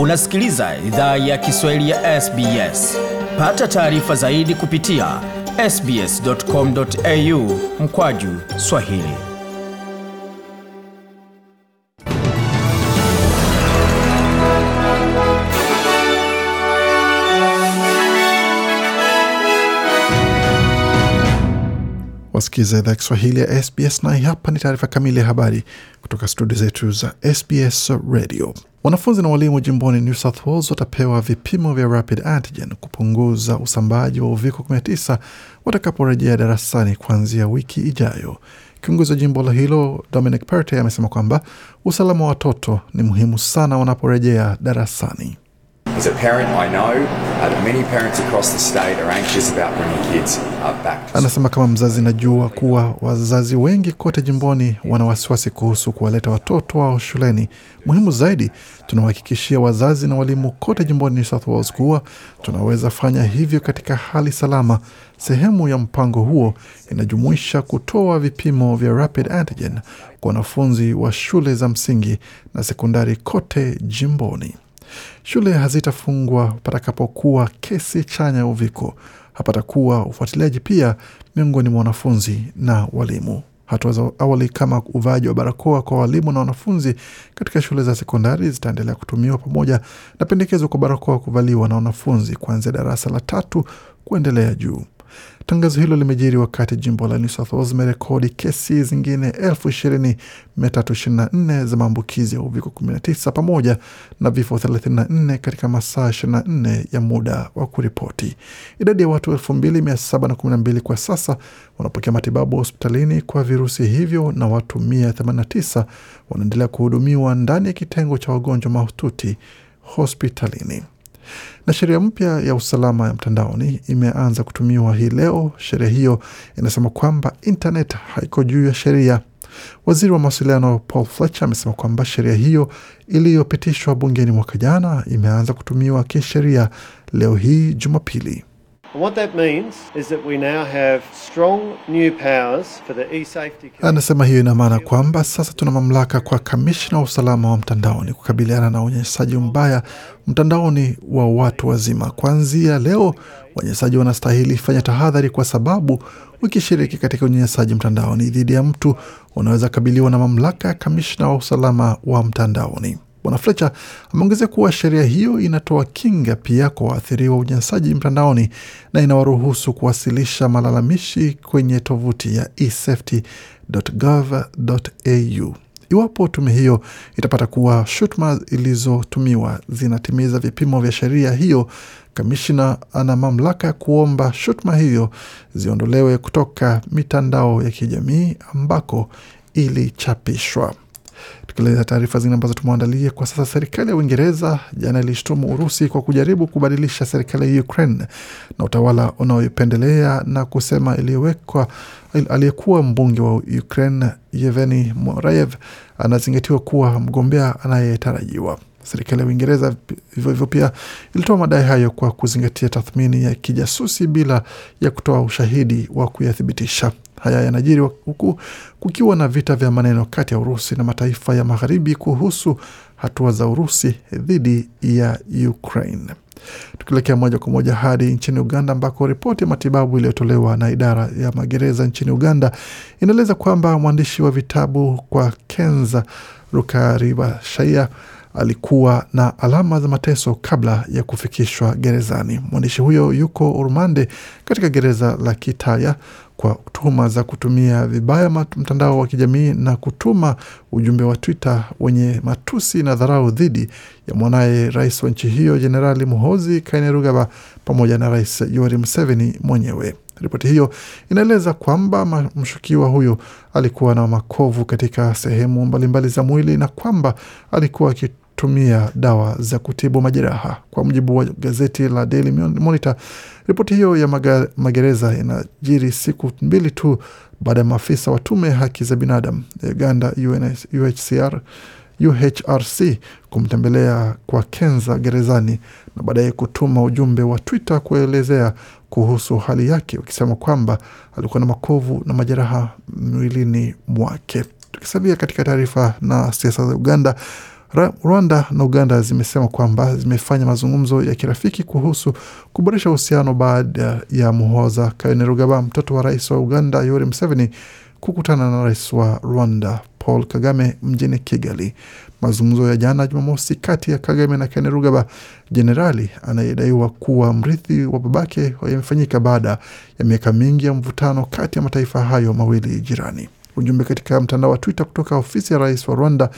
Unasikiliza idhaa ya Kiswahili ya SBS. Pata taarifa zaidi kupitia sbs.com.au mkwaju Swahili. Wasikiliza idhaa Kiswahili ya SBS na hapa ni taarifa kamili ya habari kutoka studio zetu za SBS Radio. Wanafunzi na walimu jimboni New South Wales watapewa vipimo vya rapid antigen kupunguza usambaaji wa uviko 19 watakaporejea darasani kuanzia wiki ijayo. Kiongozi wa jimbo la hilo Dominic Pertey amesema kwamba usalama wa watoto ni muhimu sana wanaporejea darasani. As a parent, I know that many parents across the state are anxious about bringing kids back. Anasema kama mzazi, najua kuwa wazazi wengi kote jimboni wana wasiwasi kuhusu kuwaleta watoto wao shuleni. Muhimu zaidi, tunawahakikishia wazazi na walimu kote jimboni New South Wales kuwa tunaweza fanya hivyo katika hali salama. Sehemu ya mpango huo inajumuisha kutoa vipimo vya rapid antigen kwa wanafunzi wa shule za msingi na sekondari kote jimboni. Shule hazitafungwa patakapokuwa kesi chanya ya uviko. Hapatakuwa ufuatiliaji pia miongoni mwa wanafunzi na walimu. Hatua za awali kama uvaaji wa barakoa kwa walimu na wanafunzi katika shule za sekondari zitaendelea kutumiwa pamoja na pendekezo kwa barakoa kuvaliwa na wanafunzi kuanzia darasa la tatu kuendelea juu. Tangazo hilo limejiri wakati jimbo la New South Wales limerekodi kesi zingine elfu ishirini mia tatu ishirini na nne za maambukizi ya uviko 19 pamoja na vifo 34 katika masaa 24 ya muda wa kuripoti. Idadi ya watu 2712 kwa sasa wanapokea matibabu hospitalini kwa virusi hivyo na watu 189 wanaendelea kuhudumiwa ndani ya kitengo cha wagonjwa mahututi hospitalini na sheria mpya ya usalama ya mtandaoni imeanza kutumiwa hii leo. Sheria hiyo inasema kwamba internet haiko juu ya sheria. Waziri wa mawasiliano Paul Fletcher amesema kwamba sheria hiyo iliyopitishwa bungeni mwaka jana imeanza kutumiwa kisheria leo hii Jumapili. And what that means is that we now have strong new powers for the e-safety. Anasema hiyo ina maana kwamba sasa tuna mamlaka kwa kamishna wa usalama wa mtandaoni kukabiliana na unyanyasaji mbaya mtandaoni wa watu wazima. Kuanzia leo, wanyanyasaji wanastahili fanya tahadhari, kwa sababu ukishiriki katika unyanyasaji mtandaoni dhidi ya mtu unaweza kabiliwa na mamlaka ya kamishna wa usalama wa mtandaoni. Bwana Fletcher ameongezea kuwa sheria hiyo inatoa kinga pia kwa waathiriwa wa unyanyasaji mtandaoni na inawaruhusu kuwasilisha malalamishi kwenye tovuti ya esafety.gov.au. Iwapo tume hiyo itapata kuwa shutuma ilizotumiwa zinatimiza vipimo vya sheria hiyo, kamishna ana mamlaka ya kuomba shutuma hiyo ziondolewe kutoka mitandao ya kijamii ambako ilichapishwa. Tukieleza taarifa zingine ambazo tumeandalia kwa sasa, serikali ya Uingereza jana ilishtumu Urusi kwa kujaribu kubadilisha serikali ya Ukraine na utawala unaoipendelea na kusema iliyowekwa aliyekuwa mbunge wa Ukraine Yevgeny Morayev anazingatiwa kuwa mgombea anayetarajiwa. Serikali ya Uingereza hivyo hivyo pia ilitoa madai hayo kwa kuzingatia tathmini ya kijasusi bila ya kutoa ushahidi wa kuyathibitisha. Haya yanajiri huku kukiwa na vita vya maneno kati ya Urusi na mataifa ya magharibi kuhusu hatua za Urusi dhidi ya Ukraine. Tukielekea moja kwa moja hadi nchini Uganda ambako ripoti ya matibabu iliyotolewa na idara ya magereza nchini Uganda inaeleza kwamba mwandishi wa vitabu kwa Kenza Rukaribashaya alikuwa na alama za mateso kabla ya kufikishwa gerezani. Mwandishi huyo yuko urumande katika gereza la Kitaya kwa tuhuma za kutumia vibaya mtandao wa kijamii na kutuma ujumbe wa Twitter wenye matusi na dharau dhidi ya mwanaye rais wa nchi hiyo Jenerali Muhozi Kainerugaba pamoja na Rais Yoweri Museveni mwenyewe. Ripoti hiyo inaeleza kwamba mshukiwa huyo alikuwa na makovu katika sehemu mbalimbali za mwili na kwamba alikuwa tumia dawa za kutibu majeraha. Kwa mujibu wa gazeti la Daily Monitor, ripoti hiyo ya magereza inajiri siku mbili tu baada ya maafisa wa tume ya haki za binadamu ya Uganda UNS, UHCR, UHRC kumtembelea kwa Kenza gerezani na baadaye kutuma ujumbe wa Twitter kuelezea kuhusu hali yake, wakisema kwamba alikuwa na makovu na majeraha mwilini mwake. Tukisalia katika taarifa na siasa za Uganda, Rwanda na Uganda zimesema kwamba zimefanya mazungumzo ya kirafiki kuhusu kuboresha uhusiano baada ya Muhoza Kainerugaba, mtoto wa rais wa Uganda Yoweri Museveni, kukutana na rais wa Rwanda Paul Kagame mjini Kigali. Mazungumzo ya jana Jumamosi kati ya Kagame na Kainerugaba, jenerali anayedaiwa kuwa mrithi wa babake, yamefanyika baada ya miaka mingi ya mvutano kati ya mataifa hayo mawili jirani. Ujumbe katika mtandao wa Twitter kutoka ofisi ya rais wa Rwanda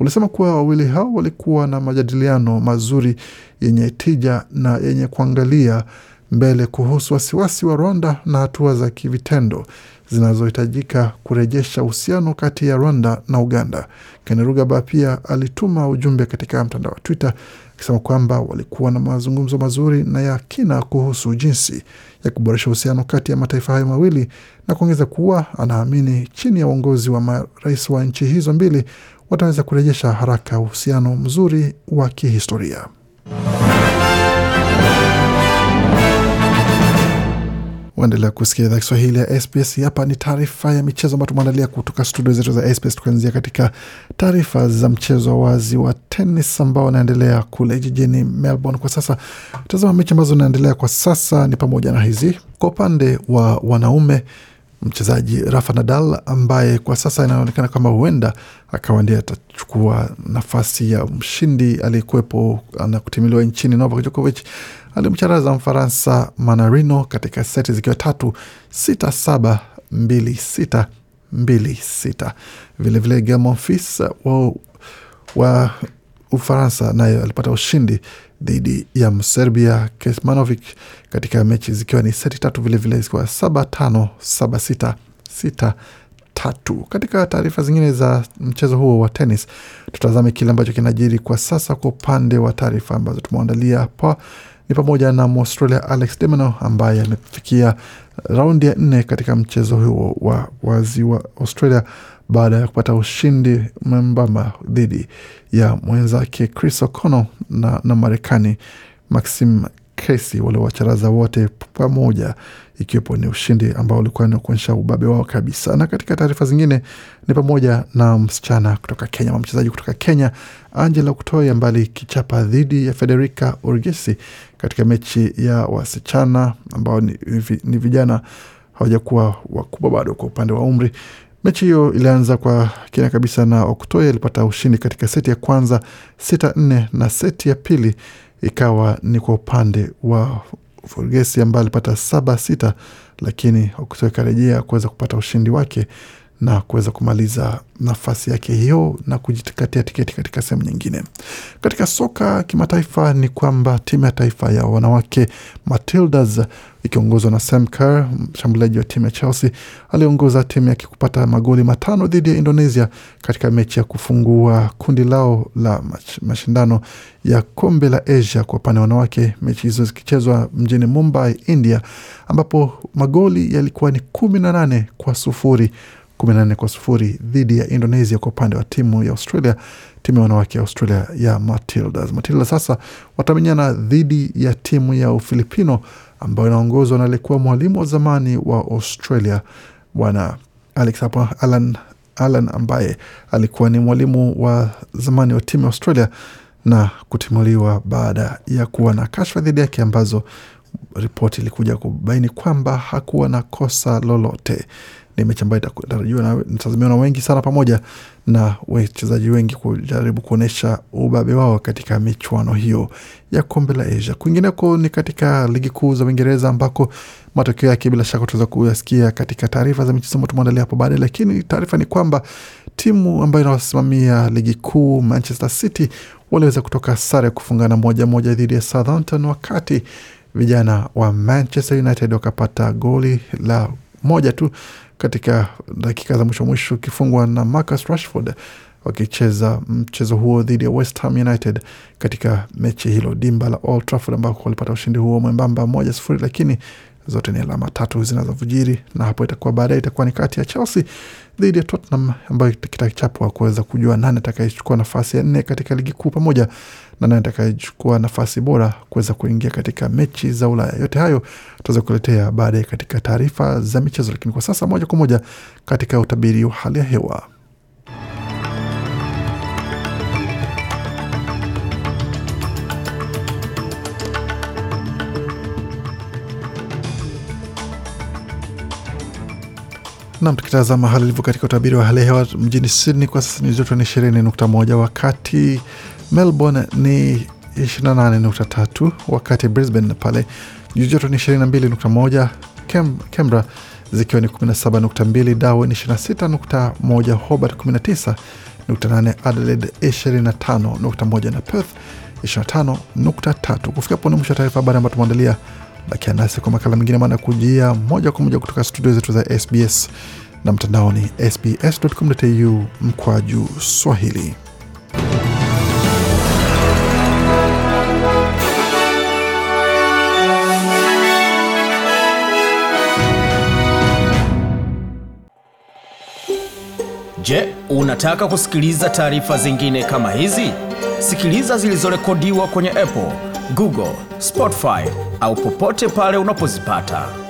ulisema kuwa wawili hao walikuwa na majadiliano mazuri yenye tija na yenye kuangalia mbele kuhusu wasiwasi wa Rwanda na hatua za kivitendo zinazohitajika kurejesha uhusiano kati ya Rwanda na Uganda. Kainerugaba pia alituma ujumbe katika mtandao wa Twitter akisema kwamba walikuwa na mazungumzo mazuri na ya kina kuhusu jinsi ya kuboresha uhusiano kati ya mataifa hayo mawili na kuongeza kuwa anaamini chini ya uongozi wa marais wa nchi hizo mbili wataweza kurejesha haraka uhusiano mzuri wa kihistoria. Waendelea kusikia idhaa Kiswahili ya SBS. Hapa ni taarifa ya michezo ambayo tumeandalia kutoka studio zetu za SBS, tukianzia katika taarifa za mchezo wa wazi wa tenis ambao unaendelea kule jijini Melbourne kwa sasa. Tazama mechi ambazo zinaendelea kwa sasa ni pamoja na hizi. Kwa upande wa wanaume, mchezaji Rafa Nadal ambaye kwa sasa inaonekana kama huenda akawa ndiye atachukua nafasi ya mshindi aliyekuwepo na kutimiliwa nchini Novak Djokovic alimcharaza Mfaransa Manarino katika seti zikiwa tatu sita saba mbili sita mbili sita. Vilevile Gael Monfils wa, wa Ufaransa naye alipata ushindi dhidi ya Mserbia Kesmanovic katika mechi zikiwa ni seti tatu vilevile zikiwa saba tano saba sita sita tatu. Katika taarifa zingine za mchezo huo wa tenis, tutazame kile ambacho kinajiri kwa sasa kwa upande wa taarifa ambazo tumeandalia hapa ni pamoja na Mwaustralia Alex Demeno ambaye amefikia raundi ya nne katika mchezo huo wa wazi wa Australia baada ya kupata ushindi mwembamba dhidi ya mwenzake Chris O'Connell na, na Marekani Maxim Cressy waliowacharaza wote pamoja, ikiwepo ni ushindi ambao ulikuwa ni kuonyesha ubabe wao kabisa. Na katika taarifa zingine ni pamoja na msichana kutoka Kenya, mchezaji kutoka Kenya Angela Kutoi ambaye alikichapa dhidi ya Federica Urgesi katika mechi ya wasichana ambao ni, ni vijana hawajakuwa wakubwa bado kwa upande wa umri. Mechi hiyo ilianza kwa kina kabisa na Okutoi alipata ushindi katika seti ya kwanza sita nne na seti ya pili ikawa ni kwa upande wa Forgesi ambaye alipata saba sita, lakini akarejea kuweza kupata ushindi wake na kuweza kumaliza nafasi yake hiyo na kujitikatia tiketi katika sehemu nyingine. Katika soka kimataifa ni kwamba timu ya taifa ya wanawake Matildas ikiongozwa na Sam Kerr, mshambuliaji wa timu ya Chelsea, aliongoza timu yake kupata magoli matano dhidi ya Indonesia katika mechi ya kufungua kundi lao la mashindano ya kombe la Asia kwa upande wa wanawake, mechi hizo zikichezwa mjini Mumbai, India, ambapo magoli yalikuwa ni kumi na nane kwa sufuri 14 kwa sufuri dhidi ya Indonesia kwa upande wa timu ya Australia, timu ya wanawake ya Australia ya Matildas. Matilda sasa watamenyana dhidi ya timu ya Ufilipino ambayo inaongozwa na aliyekuwa mwalimu wa zamani wa Australia bwana Alex Alan, Alan ambaye alikuwa ni mwalimu wa zamani wa timu ya Australia na kutimuliwa baada ya kuwa na kashfa dhidi yake ambazo ripoti ilikuja kubaini kwamba hakuwa na kosa lolote ni mechi ambayo itatarajiwa na natazamiwa na wengi sana, pamoja na wachezaji wengi kujaribu kuonyesha ubabe wao katika michuano hiyo ya kombe la Asia. Kwingineko ni katika ligi kuu za Uingereza ambako matokeo yake bila shaka tutaweza kuyasikia katika taarifa za michezo tumeandalia hapo baadaye, lakini taarifa ni kwamba timu ambayo inawasimamia ligi kuu Manchester City waliweza kutoka sare kufungana moja moja dhidi ya Southampton, wakati vijana wa Manchester United wakapata goli la moja tu katika dakika za mwisho mwisho ukifungwa na Marcus Rashford wakicheza mchezo huo dhidi ya West Ham United katika mechi hilo. Dimba la Old Trafford ambako walipata ushindi huo mwembamba moja sufuri, lakini zote ni alama tatu zinazovujiri, na hapo itakuwa baadaye itakuwa ni kati ya Chelsea dhidi ya Tottenham ambayo kitachapwa kuweza kujua nani atakayechukua nafasi ya nne katika ligi kuu pamoja na nani atakayechukua nafasi bora kuweza kuingia katika mechi za Ulaya. Yote hayo tutaweza kuletea baadaye katika taarifa za michezo, lakini kwa sasa moja kwa moja katika utabiri wa hali ya hewa. Nam, tukitazama hali ilivyo katika utabiri wa hali ya hewa mjini Sydney kwa sasa ni joto ni ishirini nukta moja wakati Melbourne ni 28.3 wakati Brisbane pale joto ni 22.1 Cam, Canberra zikiwa ni 17.2 Darwin 26.1 Hobart 19.8 Adelaide 25.1 na Perth 25.3 kufika hapo ni mwisho wa taarifa habari ambayo tumeandalia bakia nasi kwa makala mengine maana kujia moja kwa moja kutoka studio zetu za SBS na mtandaoni sbs.com.au mkwaju Swahili. Je, unataka kusikiliza taarifa zingine kama hizi? Sikiliza zilizorekodiwa kwenye Apple, Google, Spotify au popote pale unapozipata.